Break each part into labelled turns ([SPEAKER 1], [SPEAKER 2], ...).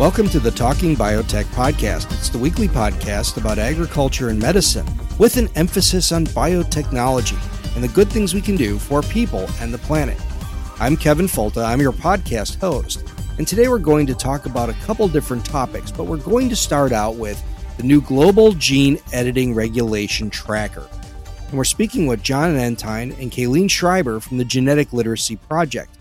[SPEAKER 1] Welcome to the Talking Biotech podcast. It's the weekly podcast about agriculture and medicine with an emphasis on biotechnology and the good things we can do for people and the planet. I'm Kevin Folta, I'm your podcast host, and today we're going to talk about a couple different topics, but we're going to start out with the new Global Gene Editing Regulation Tracker. And we're speaking with Jon Entine and Kayleen Schreiber from the Genetic Literacy Project.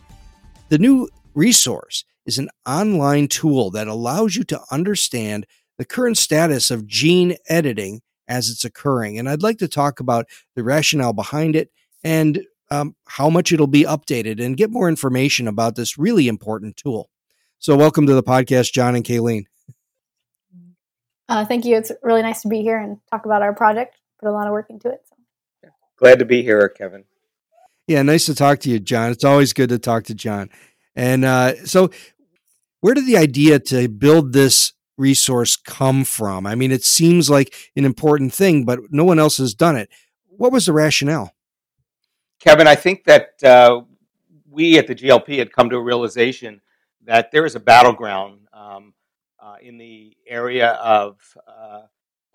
[SPEAKER 1] The new resource is an online tool that allows you to understand the current status of gene editing as it's occurring. And I'd like to talk about the rationale behind it and um, how much it'll be updated and get more information about this really important tool. So, welcome to the podcast, Jon and Kayleen.
[SPEAKER 2] Uh, thank you. It's really nice to be here and talk about our project. Put a lot of work into it. So.
[SPEAKER 3] Glad to be here, Kevin.
[SPEAKER 1] Yeah, nice to talk to you, Jon. It's always good to talk to Jon. And uh, so, where did the idea to build this resource come from? I mean, it seems like an important thing, but no one else has done it. What was the rationale?
[SPEAKER 3] Kevin, I think that uh, we at the GLP had come to a realization that there is a battleground um, uh, in the area of uh,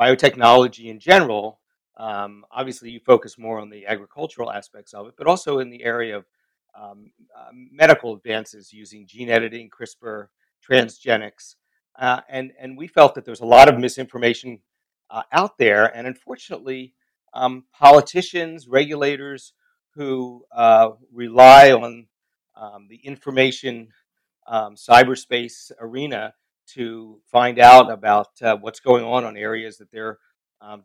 [SPEAKER 3] biotechnology in general. Um, obviously, you focus more on the agricultural aspects of it, but also in the area of um, uh, medical advances using gene editing, CRISPR, transgenics, uh, and and we felt that there's a lot of misinformation uh, out there, and unfortunately, um, politicians, regulators who uh, rely on um, the information um, cyberspace arena to find out about uh, what's going on on areas that they're um,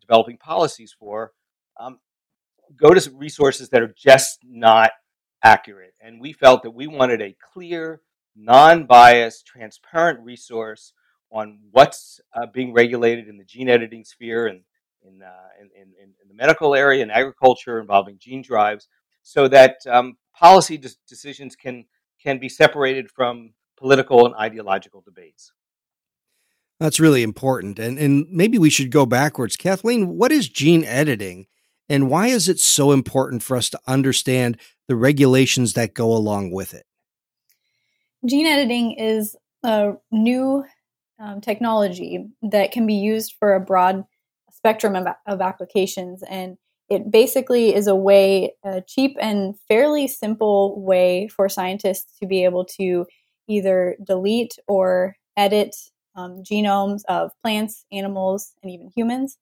[SPEAKER 3] developing policies for go to resources that are just not accurate. And we felt that we wanted a clear, non biased, transparent resource on what's uh, being regulated in the gene editing sphere and in, uh, in, in, in, the medical area and agriculture involving gene drives so that um, policy de- decisions can, can be separated from political and ideological debates.
[SPEAKER 1] That's really important. And, and maybe we should go backwards. Kathleen, what is gene editing and why is it so important for us to understand the regulations that go along with it?
[SPEAKER 2] Gene editing is a new um, technology that can be used for a broad spectrum of, of applications. And it basically is a way, a cheap and fairly simple way for scientists to be able to either delete or edit um, genomes of plants, animals, and even humans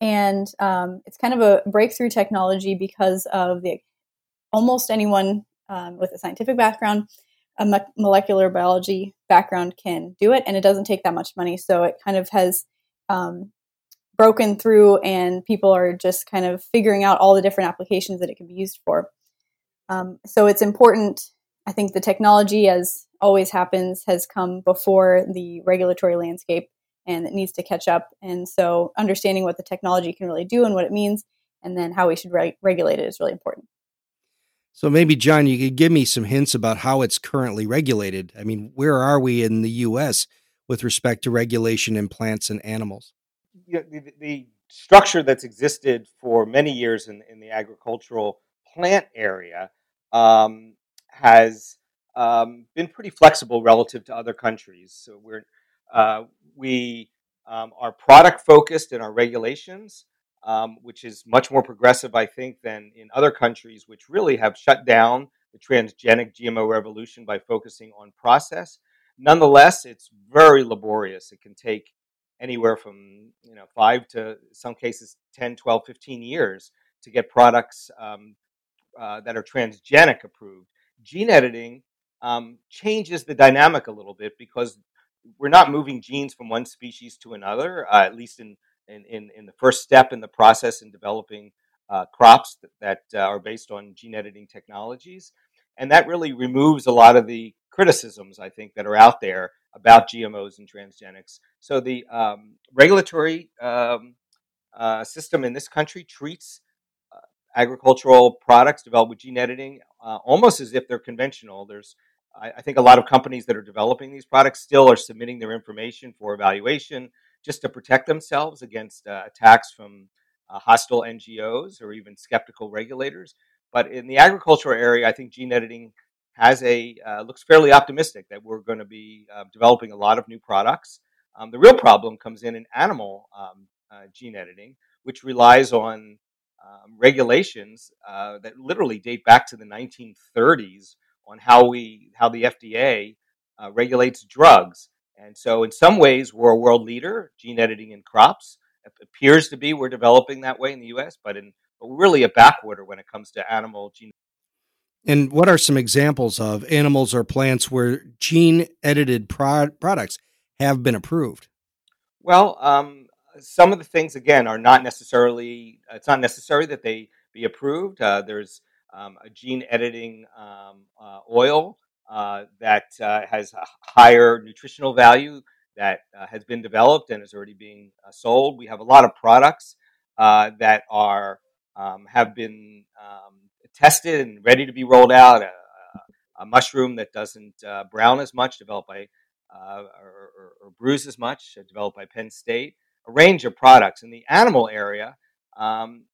[SPEAKER 2] and um, it's kind of a breakthrough technology because of the almost anyone um, with a scientific background a molecular biology background can do it and it doesn't take that much money so it kind of has um, broken through and people are just kind of figuring out all the different applications that it can be used for um, so it's important i think the technology as always happens has come before the regulatory landscape and it needs to catch up. And so, understanding what the technology can really do and what it means, and then how we should re- regulate it is really important.
[SPEAKER 1] So, maybe, Jon, you could give me some hints about how it's currently regulated. I mean, where are we in the U.S. with respect to regulation in plants and animals?
[SPEAKER 3] the, the, structure that's existed for many years in, in the agricultural plant area um, has um, been pretty flexible relative to other countries. So we're uh, we um, are product focused in our regulations, um, which is much more progressive, I think, than in other countries, which really have shut down the transgenic GMO revolution by focusing on process. Nonetheless, it's very laborious. It can take anywhere from you know five to some cases 10 12 15 years to get products um, uh, that are transgenic approved gene editing um, changes the dynamic a little bit because we're not moving genes from one species to another, uh, at least in, in, in, in, the first step in the process in developing uh, crops that, that uh, are based on gene editing technologies. And that really removes a lot of the criticisms, I think, that are out there about GMOs and transgenics. So the um, regulatory um, uh, system in this country treats uh, agricultural products developed with gene editing uh, almost as if they're conventional. There's I, I think a lot of companies that are developing these products still are submitting their information for evaluation just to protect themselves against uh, attacks from uh, hostile NGOs or even skeptical regulators. But in the agricultural area, I think gene editing has a uh, looks fairly optimistic that we're going to be uh, developing a lot of new products. Um, the real problem comes in in animal um, uh, gene editing, which relies on um, regulations uh, that literally date back to the 1930s on how we how the FDA uh, regulates drugs. And so, in some ways, we're a world leader gene editing in crops. It appears to be we're developing that way in the U.S., but in but we're really a backwater when it comes to animal gene.
[SPEAKER 1] And what are some examples of animals or plants where gene edited pro- products have been approved?
[SPEAKER 3] Well, um, some of the things again are not necessarily. It's not necessary that they be approved. Uh, there's um, a gene editing um, uh, oil uh, that uh, has a higher nutritional value that uh, has been developed and is already being uh, sold. We have a lot of products uh, that are um, have been um, tested and ready to be rolled out. A, a mushroom that doesn't brown as much, developed by or, or, or, bruise as much, developed by Penn State. A range of products in the animal area. Um,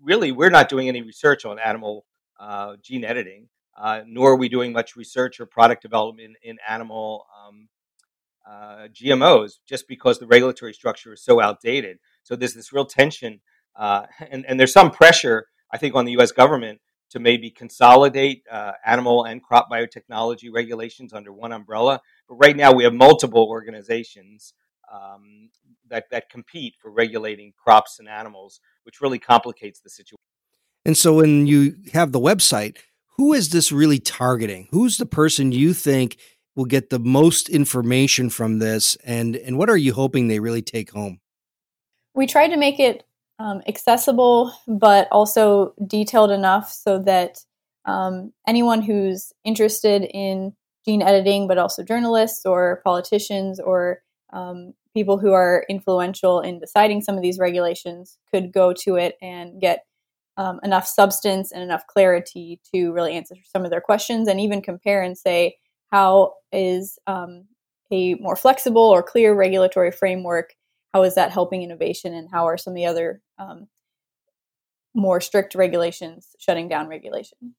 [SPEAKER 3] really, we're not doing any research on animal uh, gene editing, uh, nor are we doing much research or product development in animal um, uh, GMOs just because the regulatory structure is so outdated. So there's this real tension, uh, and, and there's some pressure, I think, on the US government to maybe consolidate uh, animal and crop biotechnology regulations under one umbrella. But right now, we have multiple organizations um, that, that compete for regulating crops and animals, which really complicates the situation.
[SPEAKER 1] And so when you have the website, who is this really targeting? Who's the person you think will get the most information from this and and what are you hoping they really take home?
[SPEAKER 2] We tried to make it um, accessible but also detailed enough so that um, anyone who's interested in gene editing, but also journalists or politicians or um, people who are influential in deciding some of these regulations could go to it and get um, enough substance and enough clarity to really answer some of their questions and even compare and say how is um, a more flexible or clear regulatory framework how is that helping innovation and how are some of the other um, more strict regulations shutting down regulation?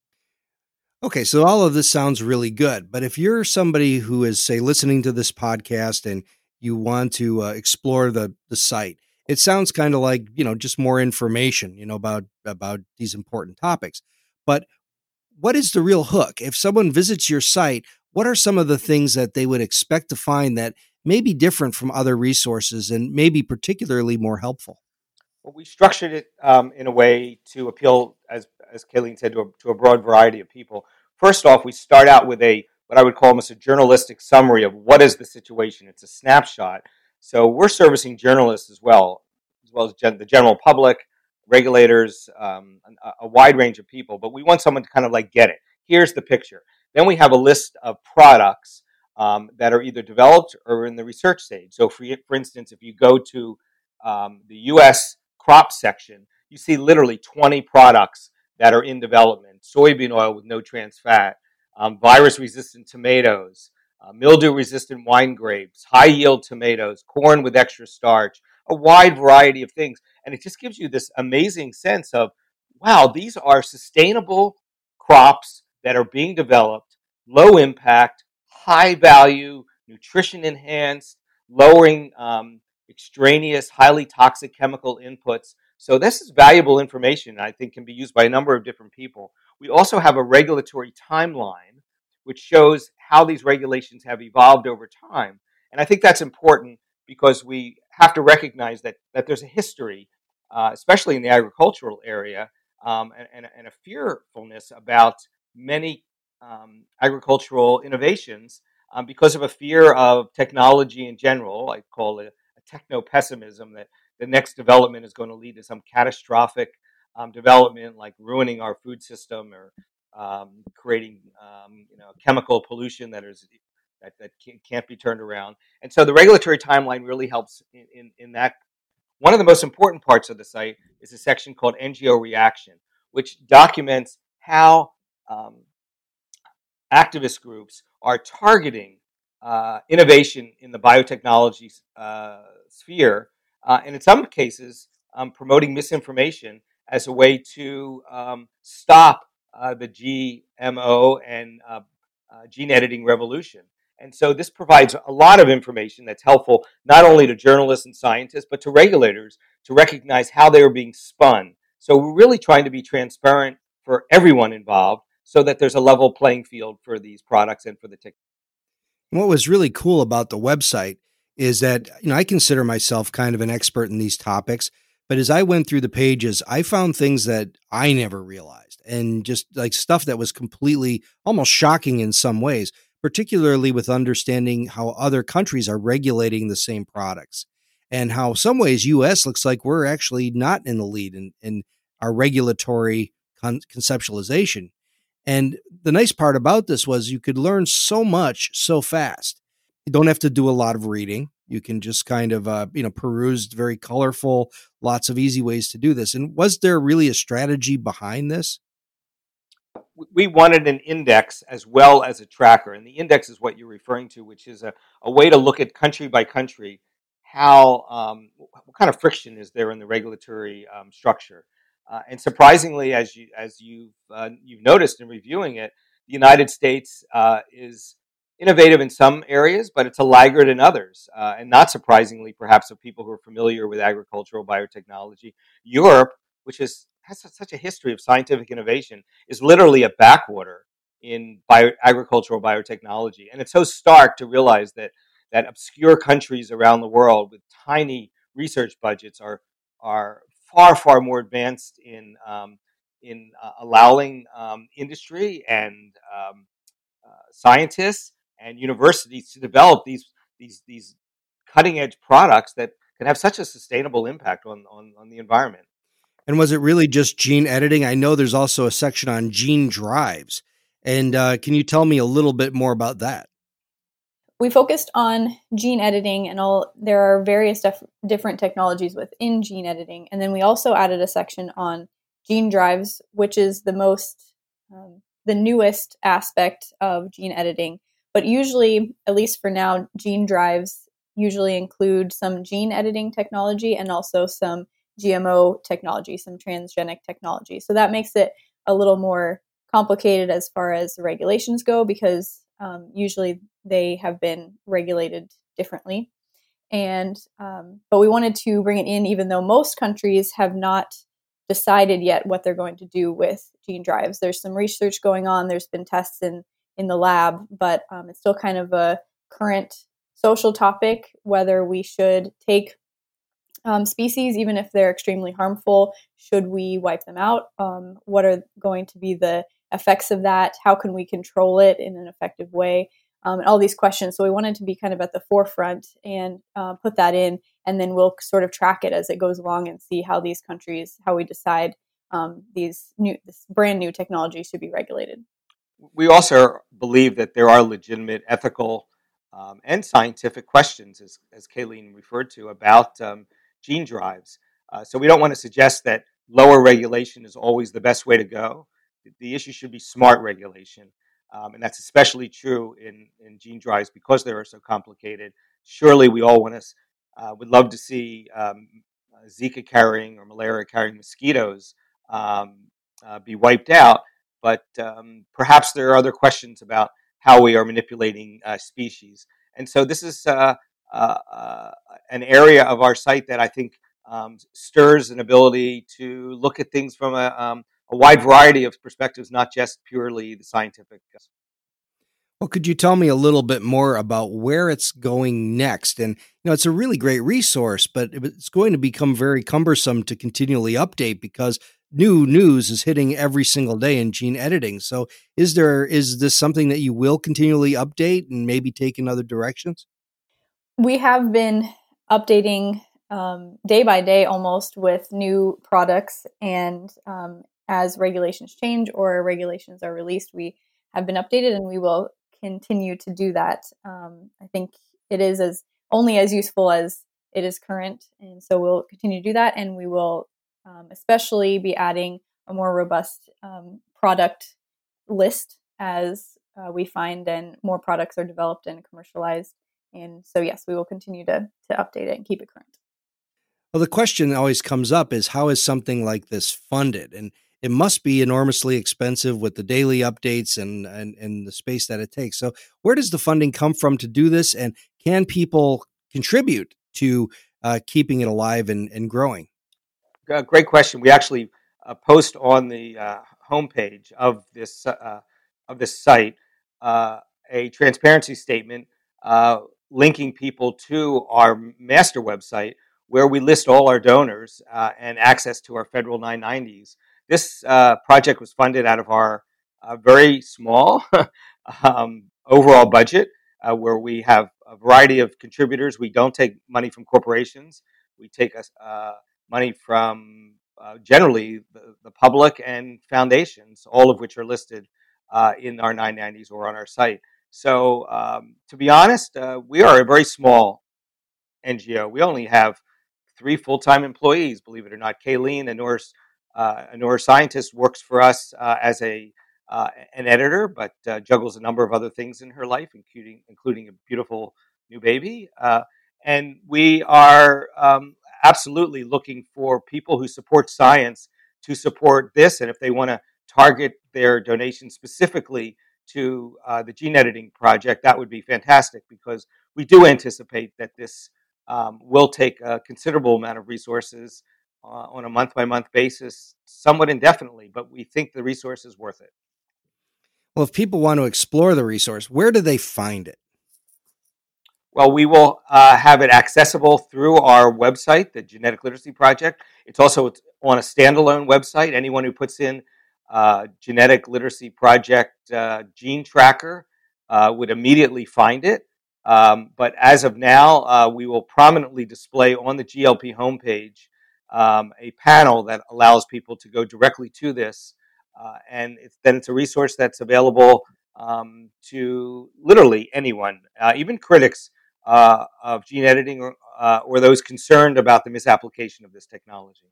[SPEAKER 1] Okay so all of this sounds really good but if you're somebody who is say listening to this podcast and you want to uh, explore the the site it sounds kind of like you know just more information you know about about these important topics. But what is the real hook? If someone visits your site what are some of the things that they would expect to find that may be different from other resources and maybe particularly more helpful?
[SPEAKER 3] Well we structured it um, in a way to appeal as as Kayleen said to a, to a broad variety of people. First off we start out with a what i would call almost a journalistic summary of what is the situation. It's a snapshot so we're servicing journalists as well, as well as gen- the general public, regulators, um, a, a wide range of people. But we want someone to kind of like get it. Here's the picture. Then we have a list of products um, that are either developed or in the research stage. So, for, for instance, if you go to um, the U.S. crop section, you see literally 20 products that are in development soybean oil with no trans fat, um, virus resistant tomatoes, uh, mildew resistant wine grapes, high yield tomatoes, corn with extra starch, a wide variety of things. And it just gives you this amazing sense of wow, these are sustainable crops that are being developed, low impact, high value, nutrition enhanced, lowering um, extraneous, highly toxic chemical inputs. So, this is valuable information I think can be used by a number of different people. We also have a regulatory timeline which shows how these regulations have evolved over time. And I think that's important because we have to recognize that, that there's a history, uh, especially in the agricultural area, um, and, and, and, a fearfulness about many um, agricultural innovations um, because of a fear of technology in general. I call it a techno pessimism that the next development is going to lead to some catastrophic um, development, like ruining our food system or um, creating um, you know chemical pollution that is that, that can't be turned around. And so the regulatory timeline really helps in, in, in that. One of the most important parts of the site is a section called NGO Reaction, which documents how um, activist groups are targeting uh, innovation in the biotechnology uh, sphere, uh, and in some cases, um, promoting misinformation as a way to um, stop uh, the GMO and uh, uh, gene editing revolution. And so this provides a lot of information that's helpful not only to journalists and scientists, but to regulators to recognize how they are being spun. So we're really trying to be transparent for everyone involved so that there's a level playing field for these products and for the tech.
[SPEAKER 1] What was really cool about the website is that, you know, I consider myself kind of an expert in these topics, but as I went through the pages, I found things that I never realized and just like stuff that was completely almost shocking in some ways, particularly with understanding how other countries are regulating the same products and how some ways US looks like we're actually not in the lead in, in our regulatory con- conceptualization. And the nice part about this was you could learn so much so fast. You don't have to do a lot of reading. You can just kind of, uh, you know, peruse very colorful, lots of easy ways to do this. And was there really a strategy behind this?
[SPEAKER 3] we wanted an index as well as a tracker. And the index is what you're referring to, which is a, a way to look at country by country how um, what kind of friction is there in the regulatory um, structure. Uh, and surprisingly, as you as you've uh, you've noticed in reviewing it, the United States uh, is innovative in some areas, but it's a laggard in others. Uh, and not surprisingly, perhaps of people who are familiar with agricultural biotechnology, Europe, which is has such a history of scientific innovation is literally a backwater in bio, agricultural biotechnology. And it's so stark to realize that that obscure countries around the world with tiny research budgets are are far far more advanced in um, in uh, allowing um, industry and um, uh, scientists and universities to develop these these these cutting edge products that can have such a sustainable impact on, on, on the environment.
[SPEAKER 1] And was it really just gene editing? I know there's also a section on gene drives. And uh, can you tell me a little bit more about that?
[SPEAKER 2] We focused on gene editing, and all there are various def- different technologies within gene editing. And then we also added a section on gene drives, which is the most, um, the newest aspect of gene editing. But usually, at least for now, gene drives usually include some gene editing technology and also some GMO technology, some transgenic technology. So that makes it a little more complicated as far as regulations go because um, usually they have been regulated differently. And um, but we wanted to bring it in, even though most countries have not decided yet what they're going to do with gene drives. There's some research going on. There's been tests in in the lab, but um, it's still kind of a current social topic whether we should take um, species, even if they're extremely harmful? Should we wipe them out? Um, what are going to be the effects of that? How can we control it in an effective way? Um, and all these questions. So we wanted to be kind of at the forefront and uh, put that in, and then we'll sort of track it as it goes along and see how these countries, how we decide um, these new, this brand new technology should be regulated.
[SPEAKER 3] We also believe that there are legitimate ethical um, and scientific questions, as, as Kayleen referred to, about um, gene drives. Uh, so we don't want to suggest that lower regulation is always the best way to go. The issue should be smart regulation. Um, and that's especially true in, in gene drives because they are so complicated. Surely we all want to, uh, would love to see um, Zika carrying or malaria carrying mosquitoes um, uh, be wiped out. But um, perhaps there are other questions about how we are manipulating uh, species. And so this is uh, uh, uh, an area of our site that I think um, stirs an ability to look at things from a, um, a wide variety of perspectives, not just purely the scientific.
[SPEAKER 1] Well, could you tell me a little bit more about where it's going next? And you know, it's a really great resource, but it's going to become very cumbersome to continually update because new news is hitting every single day in gene editing. So, is there is this something that you will continually update and maybe take in other directions?
[SPEAKER 2] we have been updating um, day by day almost with new products. And um, as regulations change or regulations are released, we have been updated and we will continue to do that. Um, I think it is as only as useful as it is current. And so we'll continue to do that. And we will um, especially be adding a more robust um, product list as uh, we find and more products are developed and commercialized. And so, yes, we will continue to, to update it and keep it current.
[SPEAKER 1] Well, the question always comes up is how is something like this funded? And it must be enormously expensive with the daily updates and, and, and the space that it takes. So, where does the funding come from to do this? And can people contribute to uh, keeping it alive and, and growing?
[SPEAKER 3] Great question. We actually uh, post on the uh, homepage of this uh, of this site uh, a transparency statement uh, linking people to our master website where we list all our donors and access to our federal 990s. This project was funded out of our very small um, overall budget, where we have a variety of contributors. We don't take money from corporations. We take uh, money from uh, generally the, the, public and foundations, all of which are listed in our 990s or on our site. So, um, to be honest, uh, we are a very small NGO. We only have three full time employees, believe it or not. Kayleen, a uh, neuroscientist, works for us uh, as a uh, an editor, but uh, juggles a number of other things in her life, including including a beautiful new baby. Uh, and we are um, absolutely looking for people who support science to support this, and if they want to target their donation specifically to uh, the gene editing project, that would be fantastic because we do anticipate that this um, will take a considerable amount of resources uh, on a month by month basis, somewhat indefinitely, but we think the resource is worth it.
[SPEAKER 1] Well, if people want to explore the resource, where do they find it?
[SPEAKER 3] Well, we will uh, have it accessible through our website, the Genetic Literacy Project. It's also on a standalone website. Anyone who puts in uh, genetic literacy project uh, gene tracker uh, would immediately find it. Um, but as of now, uh, we will prominently display on the GLP homepage um, a panel that allows people to go directly to this. Uh, and it's, then it's a resource that's available um, to literally anyone, even critics Uh, of gene editing or, uh, or those concerned about the misapplication of this technology.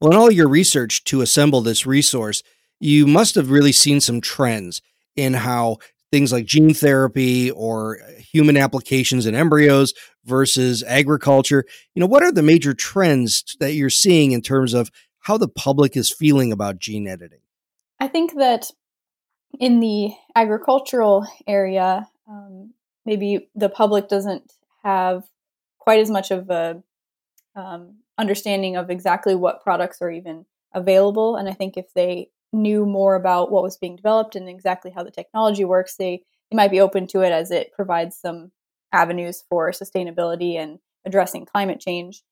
[SPEAKER 1] Well, in all your research to assemble this resource, you must have really seen some trends in how things like gene therapy or uh, human applications in embryos versus agriculture. You know, what are the major trends that you're seeing in terms of how the public is feeling about gene editing?
[SPEAKER 2] I think that in the agricultural area, um, maybe the public doesn't have quite as much of a um, understanding of exactly what products are even available. And I think if they knew more about what was being developed and exactly how the technology works, they, they might be open to it as it provides some avenues for sustainability and addressing climate change.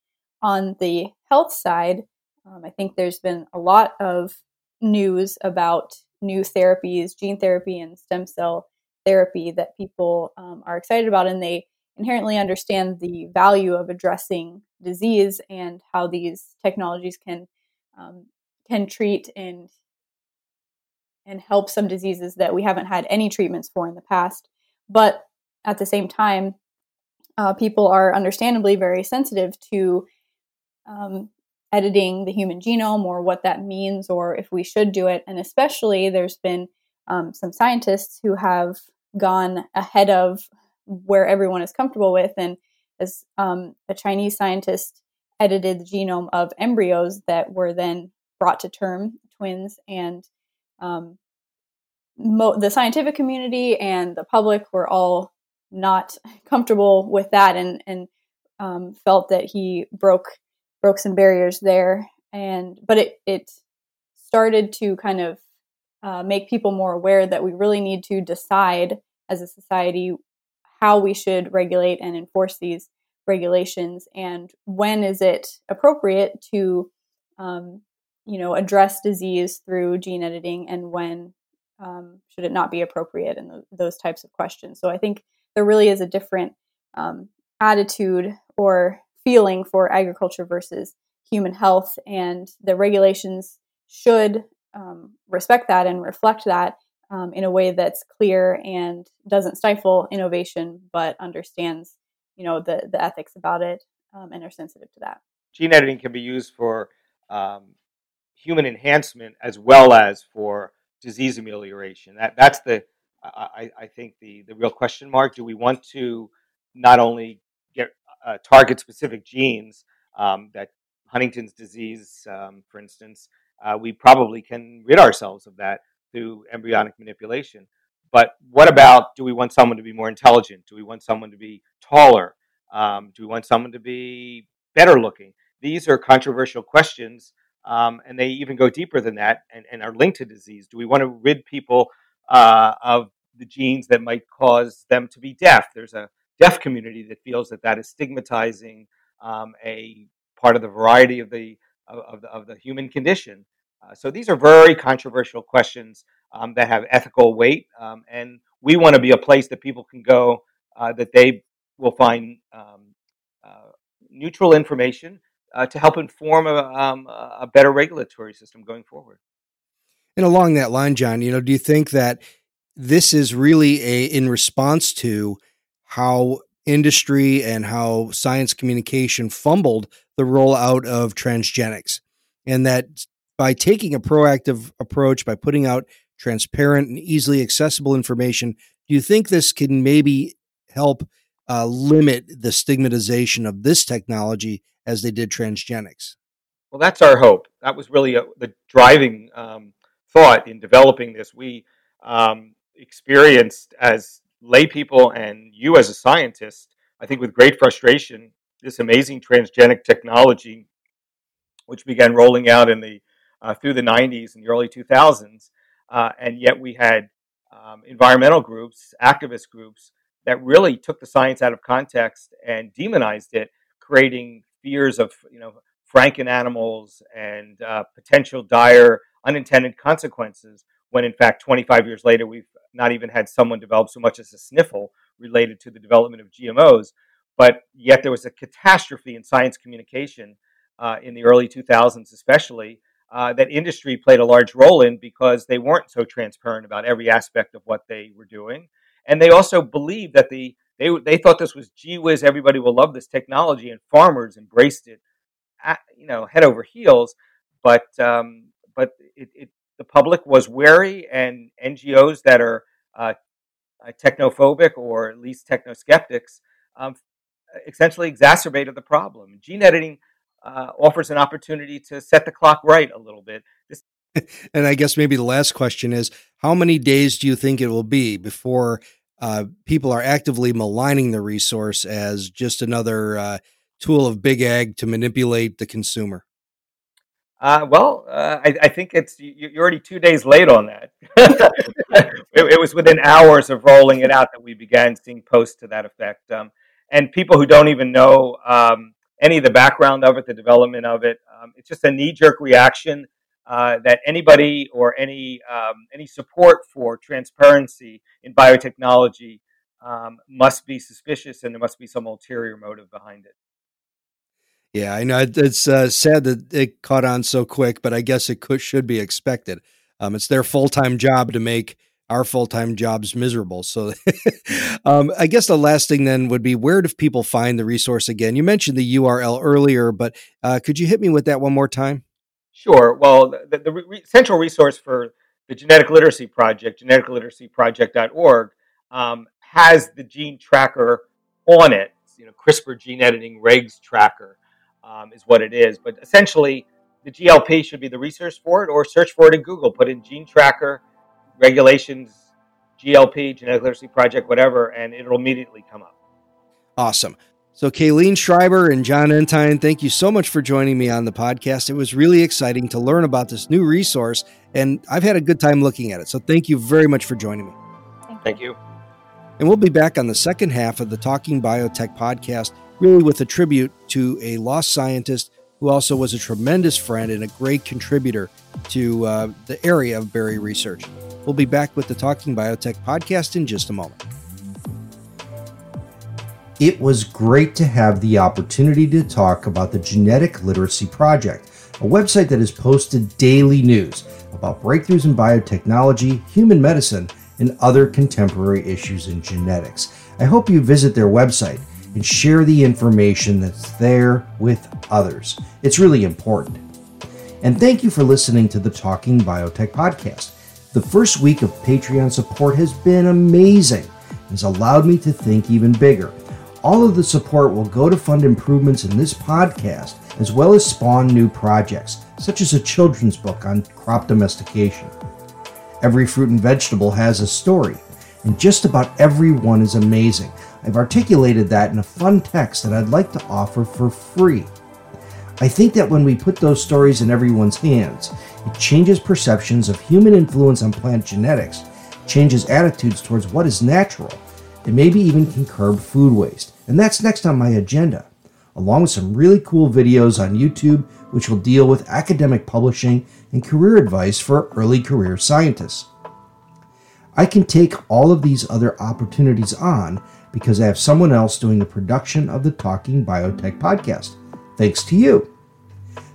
[SPEAKER 2] On the health side, um, I think there's been a lot of news about new therapies, gene therapy and stem cell therapy that people um, are excited about, and they inherently understand the value of addressing disease and how these technologies can um, can treat and and help some diseases that we haven't had any treatments for in the past. But at the same time, uh, people are understandably very sensitive to um, editing the human genome or what that means or if we should do it. And especially, there's been um, some scientists who have gone ahead of where everyone is comfortable with. And as um, a Chinese scientist edited the genome of embryos that were then brought to term, twins, and um, mo- the scientific community and the public were all not comfortable with that and and um, felt that he broke broke some barriers there. And but it it started to kind of uh, make people more aware that we really need to decide as a society how we should regulate and enforce these regulations and when is it appropriate to um, you know address disease through gene editing and when um, should it not be appropriate and those types of questions. So i think there really is a different um, attitude or feeling for agriculture versus human health, and the regulations should um, respect that and reflect that um, in a way that's clear and doesn't stifle innovation, but understands, you know, the the ethics about it um, and are sensitive to that.
[SPEAKER 3] Gene editing can be used for um, human enhancement as well as for disease amelioration. That that's the I, I think the the real question mark. Do we want to not only get uh, target specific genes um, that Huntington's disease, um, for instance, uh, we probably can rid ourselves of that through embryonic manipulation. But what about do we want someone to be more intelligent? Do we want someone to be taller? Um, do we want someone to be better looking? These are controversial questions, um, and they even go deeper than that and, and, are linked to disease. Do we want to rid people uh, of the genes that might cause them to be deaf? There's a deaf community that feels that that is stigmatizing um, a part of the variety of the of, of the, of the human condition. Uh, so these are very controversial questions um, that have ethical weight, um, and we want to be a place that people can go uh, that they will find um, uh, neutral information uh, to help inform a, um, a better regulatory system going forward.
[SPEAKER 1] And along that line, Jon, you know, do you think that this is really a in response to how industry and how science communication fumbled the rollout of transgenics, and that by taking a proactive approach, by putting out transparent and easily accessible information, do you think this can maybe help uh, limit the stigmatization of this technology as they did transgenics?
[SPEAKER 3] Well, that's our hope. That was really a, the driving um, thought in developing this. We um, experienced as lay people and you as a scientist, I think with great frustration, this amazing transgenic technology, which began rolling out in the uh, through the 90s and the early 2000s. Uh, and yet we had um, environmental groups, activist groups that really took the science out of context and demonized it, creating fears of you know franken animals and uh, potential dire unintended consequences. When in fact, 25 years later, we've not even had someone develop so much as a sniffle related to the development of GMOs. But yet, there was a catastrophe in science communication uh, in the early 2000s, especially, uh, that industry played a large role in because they weren't so transparent about every aspect of what they were doing, and they also believed that the they they thought this was gee whiz, everybody will love this technology, and farmers embraced it, at, you know, head over heels. But um, but it, it, the public was wary, and NGOs that are uh, uh, technophobic or at least techno skeptics um, essentially exacerbated the problem. Gene editing uh, offers an opportunity to set the clock right a little bit. This-
[SPEAKER 1] and I guess maybe the last question is how many days do you think it will be before uh, people are actively maligning the resource as just another uh, tool of big ag to manipulate the consumer?
[SPEAKER 3] Uh, well, uh, I, I, think it's you're already two days late on that. it, it, was within hours of rolling it out that we began seeing posts to that effect. Um, and people who don't even know um, any of the background of it, the development of it. Um, it's just a knee jerk reaction uh, that anybody or any um, any support for transparency in biotechnology um, must be suspicious, and there must be some ulterior motive behind it.
[SPEAKER 1] Yeah, I know it's uh, sad that it caught on so quick, but I guess it could should be expected. Um, it's their full time job to make our full time jobs miserable. So, um, I guess the last thing then would be where do people find the resource again? You mentioned the URL earlier, but uh, could you hit me with that one more time?
[SPEAKER 3] Sure. Well, the, the re- central resource for the Genetic Literacy Project, geneticliteracyproject.org, um, has the gene tracker on it. You know, CRISPR gene editing regs tracker um, is what it is. But essentially, the GLP should be the resource for it, or search for it in Google. Put in gene tracker regulations, GLP, Genetic Literacy Project, whatever, and it'll immediately come up.
[SPEAKER 1] Awesome. So, Kayleen Schreiber and Jon Entine, thank you so much for joining me on the podcast. It was really exciting to learn about this new resource, and I've had a good time looking at it. So, thank you very much for joining me.
[SPEAKER 3] Thank you.
[SPEAKER 1] And we'll be back on the second half of the Talking Biotech podcast, really with a tribute to a lost scientist who also was a tremendous friend and a great contributor to uh, the area of berry research. We'll be back with the Talking Biotech podcast in just a moment. It was great to have the opportunity to talk about the Genetic Literacy Project, a website that has posted daily news about breakthroughs in biotechnology, human medicine, and other contemporary issues in genetics. I hope you visit their website and share the information that's there with others. It's really important. And thank you for listening to the Talking Biotech podcast. The first week of Patreon support has been amazing and has allowed me to think even bigger. All of the support will go to fund improvements in this podcast, as well as spawn new projects, such as a children's book on crop domestication. Every fruit and vegetable has a story, and just about every one is amazing. I've articulated that in a fun text that I'd like to offer for free. I think that when we put those stories in everyone's hands, it changes perceptions of human influence on plant genetics, changes attitudes towards what is natural, and maybe even can curb food waste. And that's next on my agenda, along with some really cool videos on YouTube, which will deal with academic publishing and career advice for early career scientists. I can take all of these other opportunities on because I have someone else doing the production of the Talking Biotech podcast, thanks to you.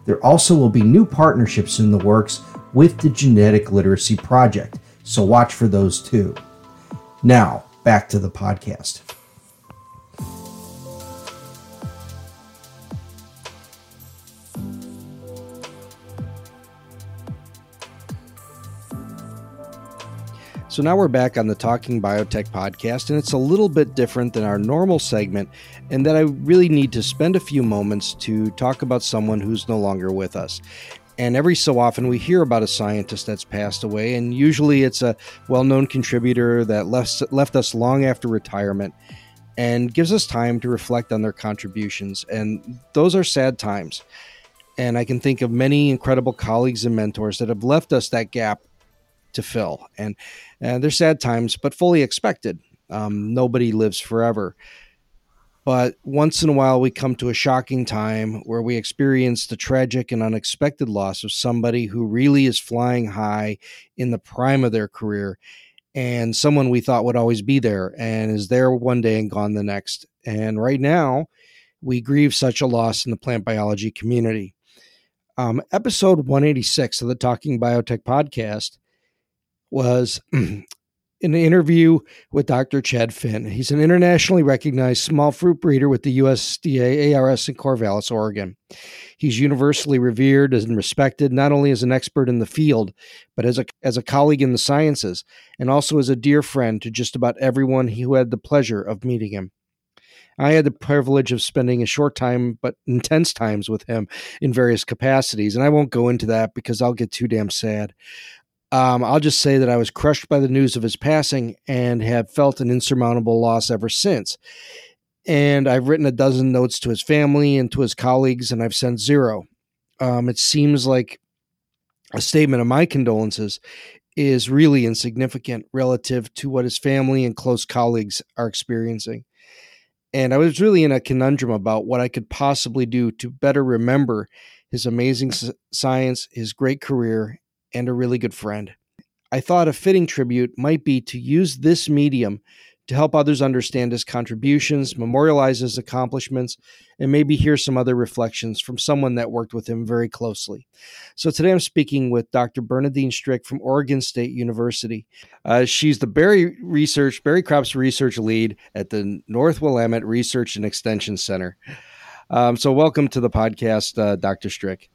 [SPEAKER 1] There also will be new partnerships in the works with the Genetic Literacy Project, so watch for those too. Now, back to the podcast. So now we're back on the Talking Biotech podcast, and it's a little bit different than our normal segment, and that I really need to spend a few moments to talk about someone who's no longer with us. And every so often we hear about a scientist that's passed away, and usually it's a well known contributor that left, left us long after retirement and gives us time to reflect on their contributions. And those are sad times. And I can think of many incredible colleagues and mentors that have left us that gap to fill. And uh, they're sad times, but fully expected. Um, nobody lives forever. But once in a while, we come to a shocking time where we experience the tragic and unexpected loss of somebody who really is flying high in the prime of their career and someone we thought would always be there and is there one day and gone the next. And right now, we grieve such a loss in the plant biology community. Um, episode 186 of the Talking Biotech podcast was an interview with Dr. Chad Finn. He's an internationally recognized small fruit breeder with the USDA ARS in Corvallis, Oregon. He's universally revered and respected not only as an expert in the field, but as a, as a colleague in the sciences, and also as a dear friend to just about everyone who had the pleasure of meeting him. I had the privilege of spending a short time but intense times with him in various capacities, and I won't go into that because I'll get too damn sad. Um, I'll just say that I was crushed by the news of his passing and have felt an insurmountable loss ever since. And I've written a dozen notes to his family and to his colleagues, and I've sent zero. Um, it seems like a statement of my condolences is really insignificant relative to what his family and close colleagues are experiencing. And I was really in a conundrum about what I could possibly do to better remember his amazing science, his great career, and a really good friend. I thought a fitting tribute might be to use this medium to help others understand his contributions, memorialize his accomplishments, and maybe hear some other reflections from someone that worked with him very closely. So today I'm speaking with Dr. Bernadine Strik from Oregon State University. Uh, she's the berry research, berry crops research lead at the North Willamette Research and Extension Center. Um, so welcome to the podcast, uh, Dr. Strik.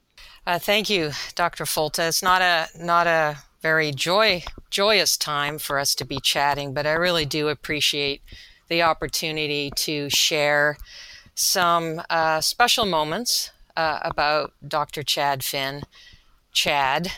[SPEAKER 4] Uh, thank you, Dr. Folta. It's not a not a very joy joyous time for us to be chatting, but I really do appreciate the opportunity to share some uh, special moments uh, about Dr. Chad Finn, Chad,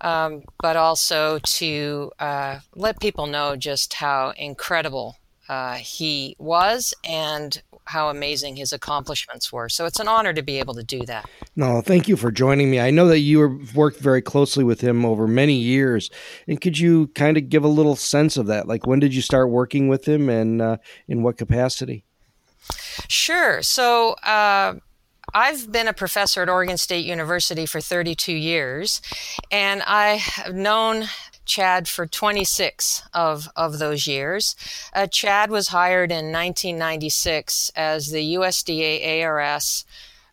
[SPEAKER 4] um, but also to uh, let people know just how incredible uh, he was and how amazing his accomplishments were. So it's an honor to be able to do that.
[SPEAKER 1] No, thank you for joining me. I know that you have worked very closely with him over many years. And could you kind of give a little sense of that? Like, when did you start working with him and uh, in what capacity?
[SPEAKER 4] Sure. So, uh, I've been a professor at Oregon State University for 32 years, and I have known Chad for 26 of, of those years. Uh, Chad was hired in 1996 as the USDA ARS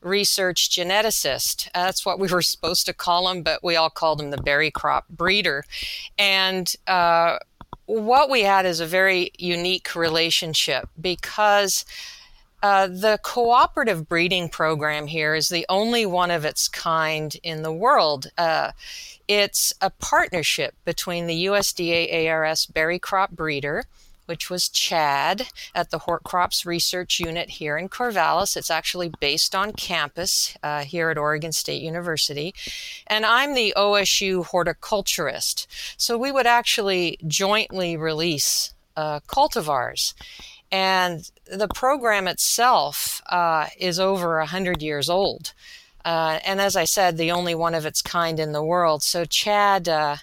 [SPEAKER 4] research geneticist. That's what we were supposed to call him, but we all called him the berry crop breeder. And uh, what we had is a very unique relationship because uh, the cooperative breeding program here is the only one of its kind in the world. Uh, it's a partnership between the USDA ARS berry crop breeder, which was Chad at the Hort Crops Research Unit here in Corvallis. It's actually based on campus uh, here at Oregon State University. And I'm the OSU horticulturist. So we would actually jointly release cultivars. And the program itself uh, is over 100 years old. Uh, and as I said, the only one of its kind in the world. So Chad, uh,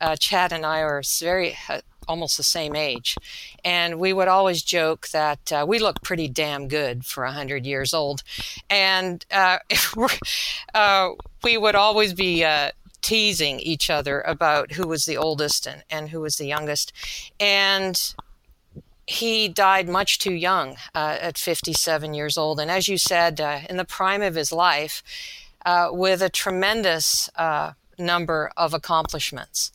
[SPEAKER 4] uh Chad and I are very uh, almost the same age, and we would always joke that uh, we look pretty damn good for 100 years old, and we would always be teasing each other about who was the oldest and, and who was the youngest. And he died much too young uh, at 57 years old. And as you said, uh, in the prime of his life, uh, with a tremendous uh, number of accomplishments.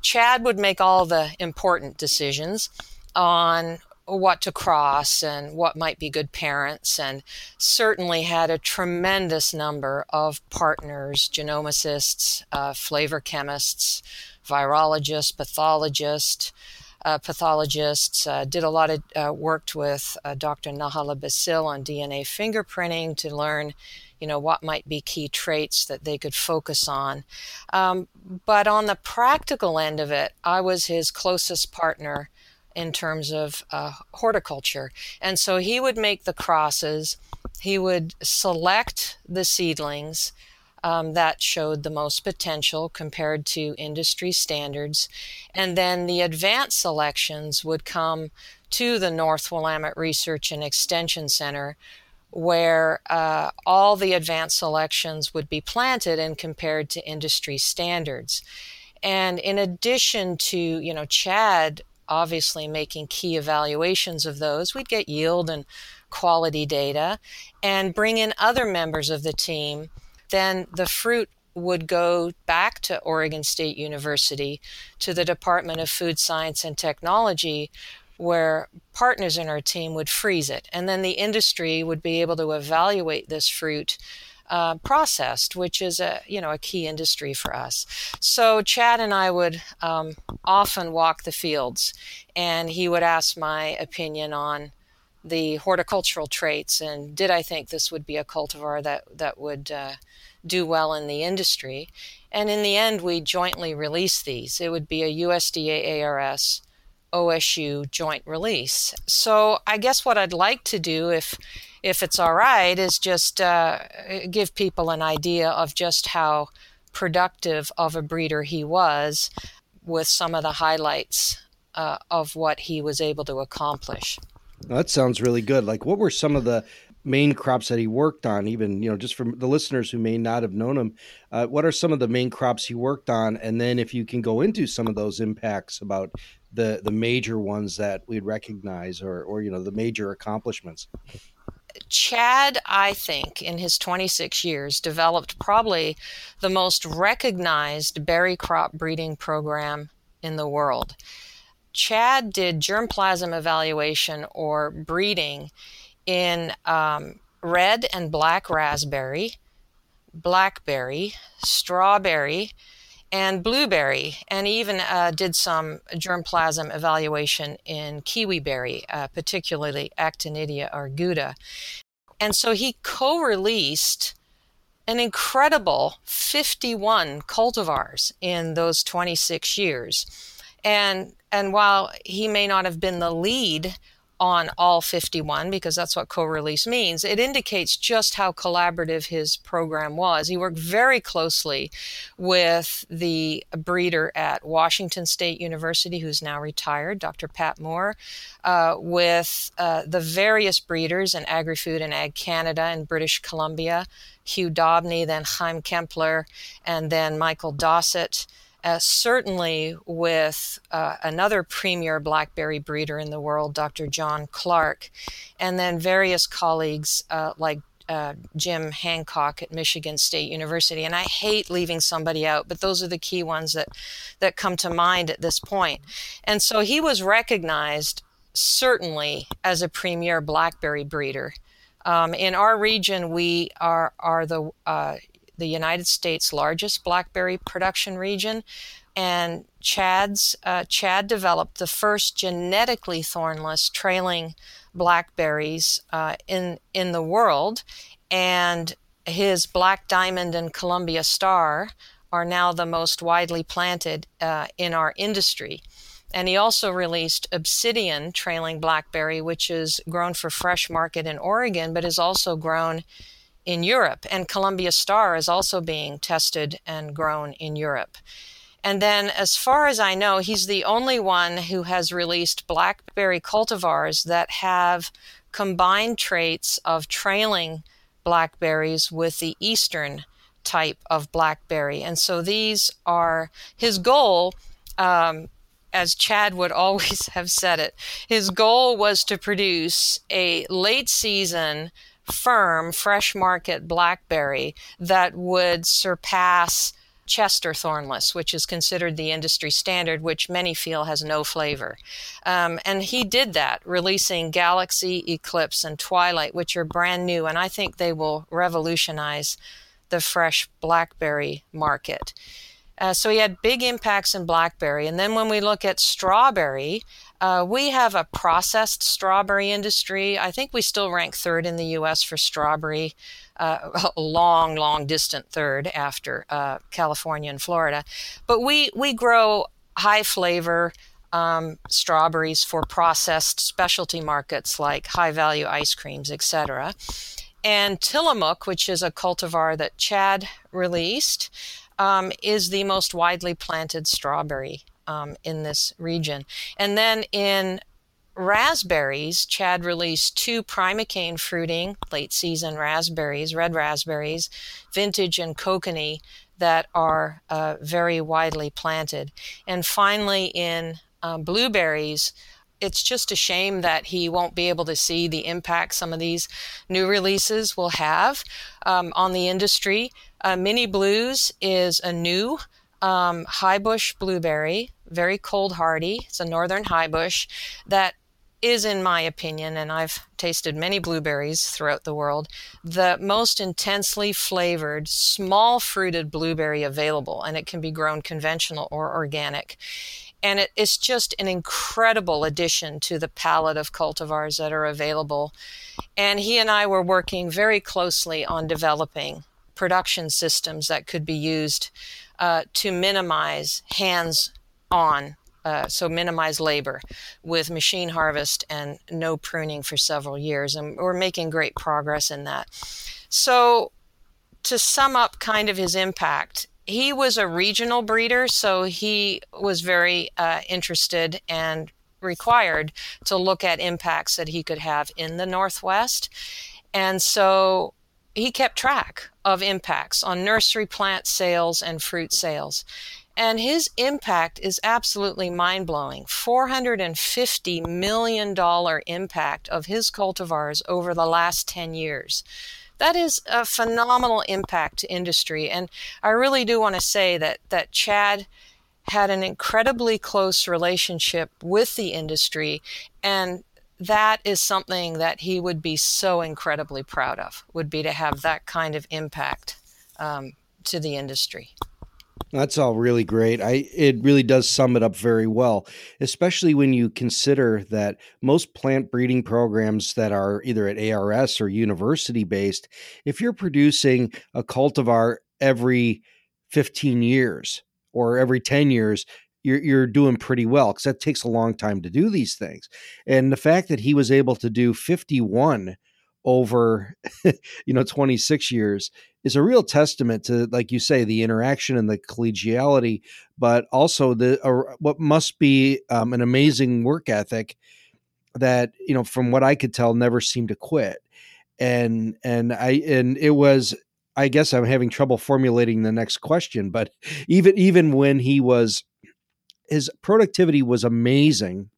[SPEAKER 4] Chad would make all the important decisions on what to cross and what might be good parents, and certainly had a tremendous number of partners, genomicists, uh, flavor chemists, virologists, pathologists uh, pathologists, uh, did a lot of uh, worked with uh, Dr. Nahla Bassil on DNA fingerprinting to learn, you know, what might be key traits that they could focus on. Um, but on the practical end of it, I was his closest partner in terms of uh, horticulture, and so he would make the crosses. He would select the seedlings um, that showed the most potential compared to industry standards. And then the advanced selections would come to the North Willamette Research and Extension Center, where uh, all the advanced selections would be planted and compared to industry standards. And in addition to, you know, Chad obviously making key evaluations of those, we'd get yield and quality data and bring in other members of the team then the fruit would go back to Oregon State University to the Department of Food Science and Technology where partners in our team would freeze it and then the industry would be able to evaluate this fruit uh, processed, which is a you know a key industry for us. So Chad and I would um, often walk the fields, and he would ask my opinion on the horticultural traits and did I think this would be a cultivar that that would uh, do well in the industry. And in the end, we jointly release these. It would be a USDA ARS OSU joint release. So I guess what I'd like to do, if if it's all right, is just uh, give people an idea of just how productive of a breeder he was, with some of the highlights uh, of what he was able to accomplish.
[SPEAKER 1] That sounds really good. Like, what were some of the main crops that he worked on even you know just for the listeners who may not have known him uh, what are some of the main crops he worked on and then if you can go into some of those impacts about the the major ones that we'd recognize or or you know the major accomplishments
[SPEAKER 4] Chad, I think, in his 26 years, developed probably the most recognized berry crop breeding program in the world. Chad did germplasm evaluation or breeding in um, red and black raspberry, blackberry, strawberry, and blueberry, and even uh, did some germplasm evaluation in kiwi berry, uh, particularly Actinidia arguta. And so he co released an incredible 51 cultivars in those 26 years. And, and while he may not have been the lead on all 51 because that's what co-release means it indicates just how collaborative his program was. He worked very closely with the breeder at washington state university who's now retired dr pat moore uh, with uh, the various breeders in agri-food and ag canada and british columbia hugh daubeny then chaim kempler and then michael dossett uh, certainly with uh, another premier blackberry breeder in the world, Dr. John Clark, and then various colleagues uh, like uh, Jim Hancock at Michigan State University. And I hate leaving somebody out, but those are the key ones that, that come to mind at this point. And so he was recognized certainly as a premier blackberry breeder. Um, in our region, we are, are the, uh, the United States' largest blackberry production region. And Chad's, uh, Chad developed the first genetically thornless trailing blackberries uh, in in the world, and his Black Diamond and Columbia Star are now the most widely planted uh, in our industry. And he also released Obsidian Trailing Blackberry, which is grown for fresh market in Oregon, but is also grown in Europe. And Columbia Star is also being tested and grown in Europe. And then, as far as I know, he's the only one who has released blackberry cultivars that have combined traits of trailing blackberries with the eastern type of blackberry. And so these are his goal. Um, as Chad would always have said it, his goal was to produce a late season, firm, fresh market blackberry that would surpass Chester Thornless, which is considered the industry standard, which many feel has no flavor. Um, and he did that, releasing Galaxy, Eclipse, and Twilight, which are brand new, and I think they will revolutionize the fresh blackberry market. Uh, so he had big impacts in blackberry. And then when we look at strawberry, uh, we have a processed strawberry industry. I think we still rank third in the US for strawberry uh, a long, long distant third after uh, California and Florida. But we, we grow high flavor um, strawberries for processed specialty markets like high value ice creams, etc. And Tillamook, which is a cultivar that Chad released, um, is the most widely planted strawberry um, in this region. And then in raspberries, Chad released two primocane fruiting late season raspberries, red raspberries, vintage and kokanee, that are uh, very widely planted. And finally, in uh, blueberries, it's just a shame that he won't be able to see the impact some of these new releases will have um, on the industry. Uh, Mini Blues is a new um, high bush blueberry, very cold hardy. It's a northern high bush that is, in my opinion, and I've tasted many blueberries throughout the world, the most intensely flavored, small fruited blueberry available. And it can be grown conventional or organic. And it, it's just an incredible addition to the palette of cultivars that are available. And he and I were working very closely on developing production systems that could be used uh, to minimize hands on uh, so minimize labor with machine harvest and no pruning for several years. And we're making great progress in that. So, to sum up kind of his impact, he was a regional breeder, so he was very uh, interested and required to look at impacts that he could have in the Northwest. And so he kept track of impacts on nursery plant sales and fruit sales. And his impact is absolutely mind blowing. $450 million impact of his cultivars over the last 10 years. That is a phenomenal impact to industry. And I really do want to say that, that Chad had an incredibly close relationship with the industry. And that is something that he would be so incredibly proud of, would be to have that kind of impact um, to the industry.
[SPEAKER 1] That's all really great. I it really does sum it up very well, especially when you consider that most plant breeding programs that are either at ARS or university based, if you're producing a cultivar every 15 years or every 10 years, you're you're doing pretty well because that takes a long time to do these things. And the fact that he was able to do 51 over you know 26 years is a real testament to like you say the interaction and the collegiality but also the uh, what must be um, an amazing work ethic that you know from what i could tell never seemed to quit. And and i and it was I guess I'm having trouble formulating the next question, but even even when he was his productivity was amazing,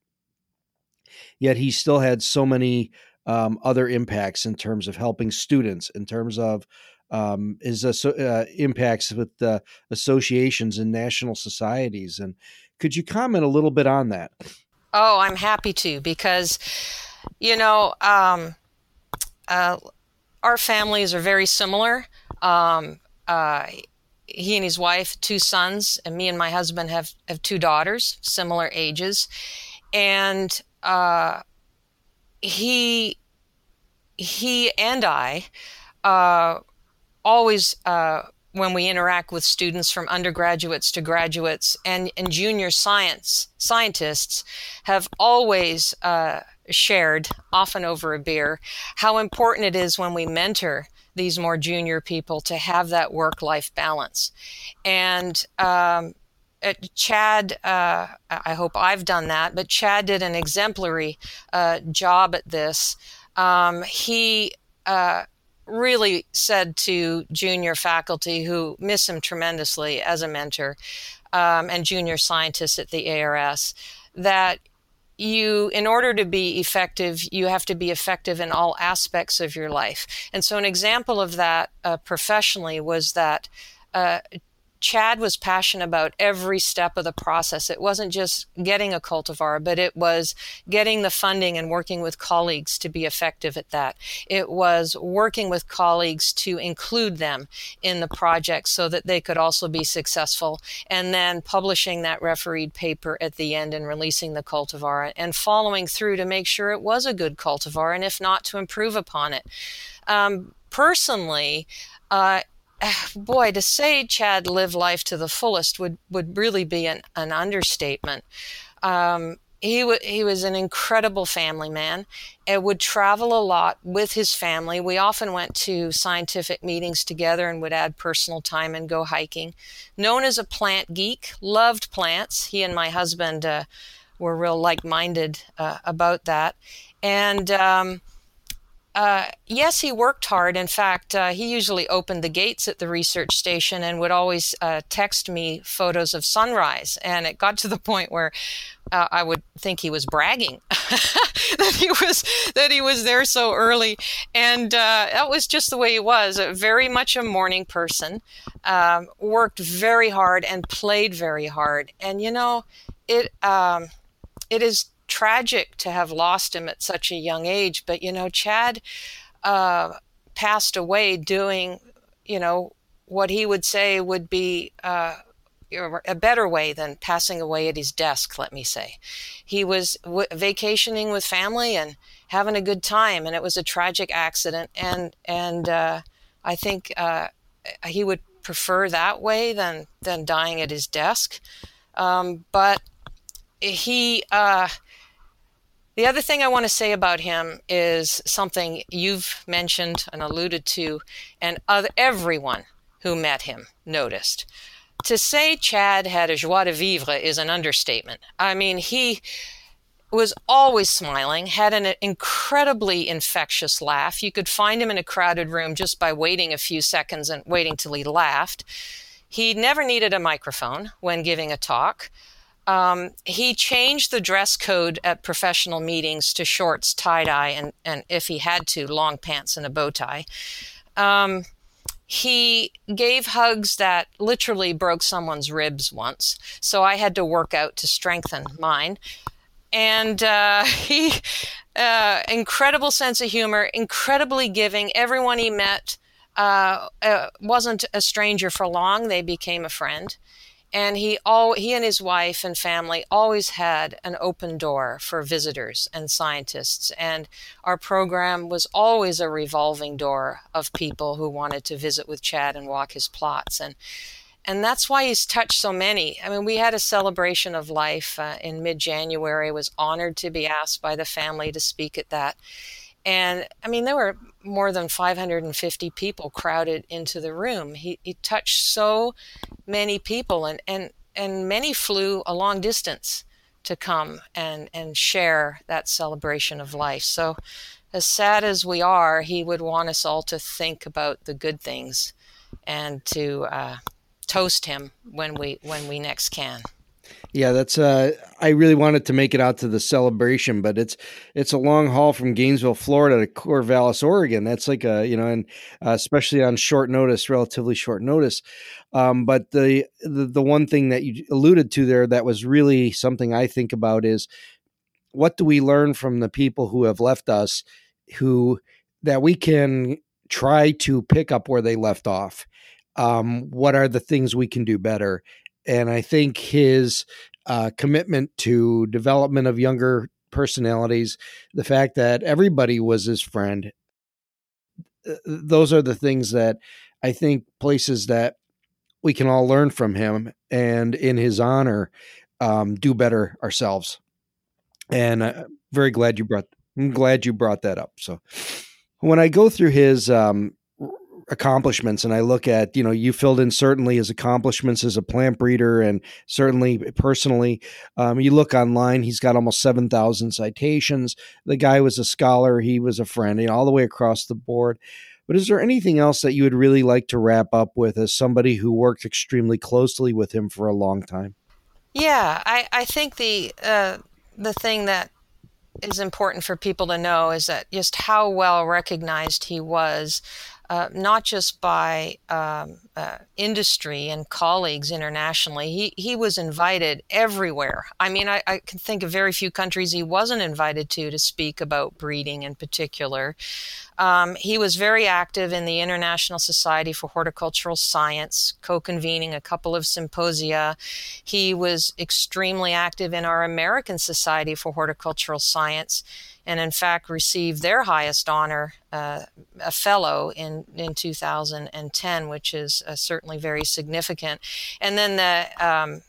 [SPEAKER 1] yet he still had so many um, other impacts in terms of helping students, in terms of um, his uh, impacts with the associations and national societies. And could you comment a little bit on that?
[SPEAKER 4] Oh, I'm happy to because, you know, um, uh, our families are very similar. Um, uh, he and his wife, two sons, and me and my husband have, have two daughters, similar ages. And uh, he he and I uh, always uh, when we interact with students from undergraduates to graduates and, and junior science scientists have always uh, shared often over a beer how important it is when we mentor these more junior people to have that work life balance. And um, Chad, uh, I hope I've done that, but Chad did an exemplary uh, job at this. Um, he uh, really said to junior faculty who miss him tremendously as a mentor um, and junior scientists at the ARS that you in order to be effective you have to be effective in all aspects of your life and so an example of that uh, professionally was that uh, Chad was passionate about every step of the process. It wasn't just getting a cultivar, but it was getting the funding and working with colleagues to be effective at that. It was working with colleagues to include them in the project so that they could also be successful, and then publishing that refereed paper at the end and releasing the cultivar and following through to make sure it was a good cultivar, and if not, to improve upon it. Um, personally, uh, boy, to say Chad lived life to the fullest would, would really be an, an understatement. Um, he, w- he was an incredible family man and would travel a lot with his family. We often went to scientific meetings together and would add personal time and go hiking. Known as a plant geek, loved plants. He and my husband uh, were real like minded uh, about that. And um, uh, yes, he worked hard. In fact, uh, he usually opened the gates at the research station and would always uh, text me photos of sunrise. And it got to the point where uh, I would think he was bragging that he was that he was there so early, and uh, that was just the way he was. Very much a morning person, um, worked very hard and played very hard. And you know, it um, it is tragic to have lost him at such a young age. But, you know, Chad uh, passed away doing, you know, what he would say would be uh, a better way than passing away at his desk, let me say. He was w- vacationing with family and having a good time, and it was a tragic accident. And, and uh, I think uh, he would prefer that way than, than dying at his desk. Um, but he, uh, the other thing I want to say about him is something you've mentioned and alluded to, and everyone who met him noticed. To say Chad had a joie de vivre is an understatement. I mean, he was always smiling, had an incredibly infectious laugh. You could find him in a crowded room just by waiting a few seconds and waiting till he laughed. He never needed a microphone when giving a talk. Um, he changed the dress code at professional meetings to shorts, tie dye, and, and if he had to, long pants and a bow tie. Um, he gave hugs that literally broke someone's ribs once, so I had to work out to strengthen mine. And uh, he, uh, incredible sense of humor, incredibly giving. Everyone he met uh, uh wasn't a stranger for long; they became a friend and he all he and his wife and family always had an open door for visitors and scientists and our program was always a revolving door of people who wanted to visit with Chad and walk his plots and and that's why he's touched so many. I mean, we had a celebration of life uh, in mid-January. Was honored to be asked by the family to speak at that, and I mean, there were more than 550 people crowded into the room. He, he touched so many people, and, and, and many flew a long distance to come and, and share that celebration of life. So, as sad as we are, he would want us all to think about the good things and to uh, toast him when we when we next can.
[SPEAKER 1] Yeah, that's uh I really wanted to make it out to the celebration, but it's it's a long haul from Gainesville, Florida to Corvallis, Oregon. That's like a, you know, and uh, especially on short notice, relatively short notice. Um, but the, the the one thing that you alluded to there that was really something I think about is what do we learn from the people who have left us who that we can try to pick up where they left off um, what are the things we can do better and I think his uh, commitment to development of younger personalities, the fact that everybody was his friend, those are the things that I think places that we can all learn from him and in his honor um, do better ourselves. And I'm very glad you brought. I'm glad you brought that up. So when I go through his um, accomplishments and I look at, you know, you filled in certainly his accomplishments as a plant breeder and certainly personally. Um, you look online, he's got almost 7,000 citations. The guy was a scholar, he was a friend, you know, all the way across the board. But is there anything else that you would really like to wrap up with as somebody who worked extremely closely with him for a long time?
[SPEAKER 4] Yeah, I, I think the uh, the thing that is important for people to know is that just how well recognized he was uh, not just by um, uh, industry and colleagues internationally. He, he was invited everywhere. I mean, I, I, can think of very few countries he wasn't invited to to speak about breeding in particular. Um, he was very active in the International Society for Horticultural Science, co convening a couple of symposia. He was extremely active in our American Society for Horticultural Science and in fact received their highest honor, uh, a fellow, in, in 2010, which is uh, certainly very significant. And then the um,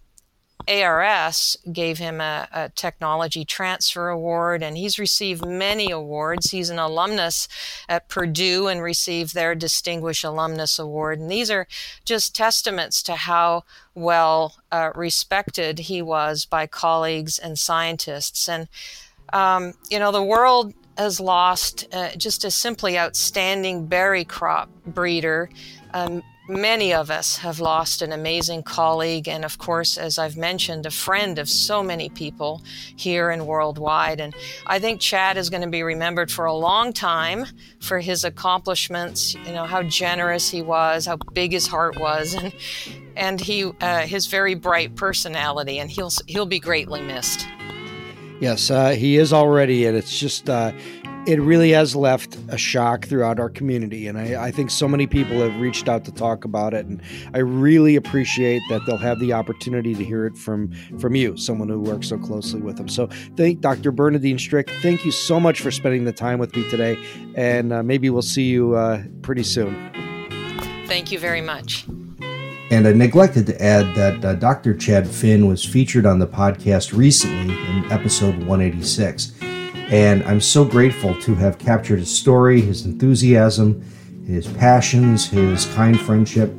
[SPEAKER 4] ARS gave him a, a, technology transfer award, and he's received many awards. He's an alumnus at Purdue and received their Distinguished Alumnus Award. And these are just testaments to how well uh, respected he was by colleagues and scientists. And um, you know, the world has lost uh, just a simply outstanding berry crop breeder. Um, many of us have lost an amazing colleague, and of course, as I've mentioned, a friend of so many people here and worldwide. And I think Chad is going to be remembered for a long time for his accomplishments. You know how generous he was, how big his heart was, and and he uh, his very bright personality. And he'll he'll be greatly missed.
[SPEAKER 1] Yes, uh, he is already, and it's just uh, it really has left a shock throughout our community, and I, I, think so many people have reached out to talk about it, and I really appreciate that they'll have the opportunity to hear it from from you, someone who works so closely with him. So, thank Dr. Bernadine Strik. Thank you so much for spending the time with me today, and uh, maybe we'll see you uh, pretty soon.
[SPEAKER 4] Thank you very much.
[SPEAKER 1] And I neglected to add that uh, Dr. Chad Finn was featured on the podcast recently in episode 186. And I'm so grateful to have captured his story, his enthusiasm, his passions, his kind friendship.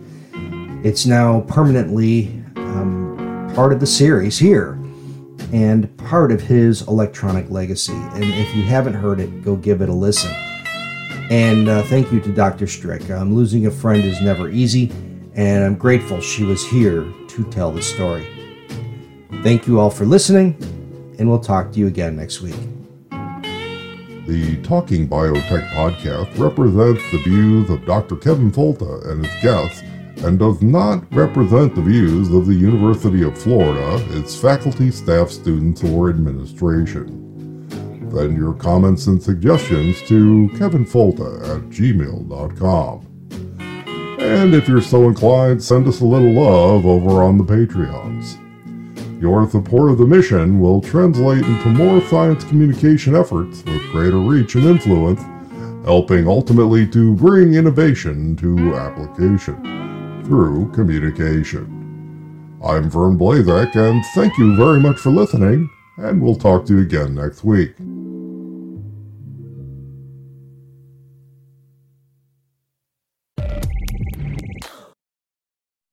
[SPEAKER 1] It's now permanently um, part of the series here and part of his electronic legacy. And if you haven't heard it, go give it a listen. And uh, thank you to Dr. Strik. Um, losing a friend is never easy and I'm grateful she was here to tell the story. Thank you all for listening, and we'll talk to you again next week.
[SPEAKER 5] The Talking Biotech podcast represents the views of Dr. Kevin Folta and his guests and does not represent the views of the University of Florida, its faculty, staff, students, or administration. Send your comments and suggestions to kevinfolta at gmail.com. And if you're so inclined, send us a little love over on the Patreons. Your support of the mission will translate into more science communication efforts with greater reach and influence, helping ultimately to bring innovation to application through communication. I'm Vern Blazek, and thank you very much for listening, and we'll talk to you again next week.